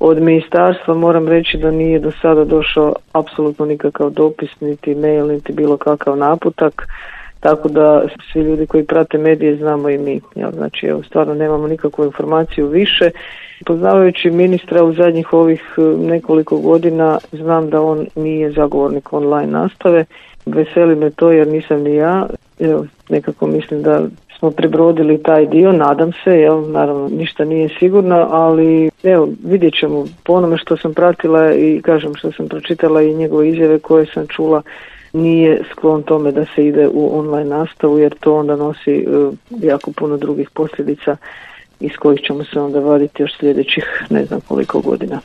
Od ministarstva moram reći da nije do sada došao apsolutno nikakav dopis, niti mail, niti bilo kakav naputak tako da svi ljudi koji prate medije znamo i mi. Ja, znači, evo, stvarno nemamo nikakvu informaciju više. Poznavajući ministra u zadnjih ovih e, nekoliko godina, znam da on nije zagovornik online nastave. Veseli me to jer nisam ni ja. Evo, nekako mislim da smo prebrodili taj dio, nadam se, jel, naravno ništa nije sigurno, ali evo, vidjet ćemo po onome što sam pratila i kažem što sam pročitala i njegove izjave koje sam čula, nije sklon tome da se ide u online nastavu jer to onda nosi e, jako puno drugih posljedica iz kojih ćemo se onda vaditi još sljedećih ne znam koliko godina.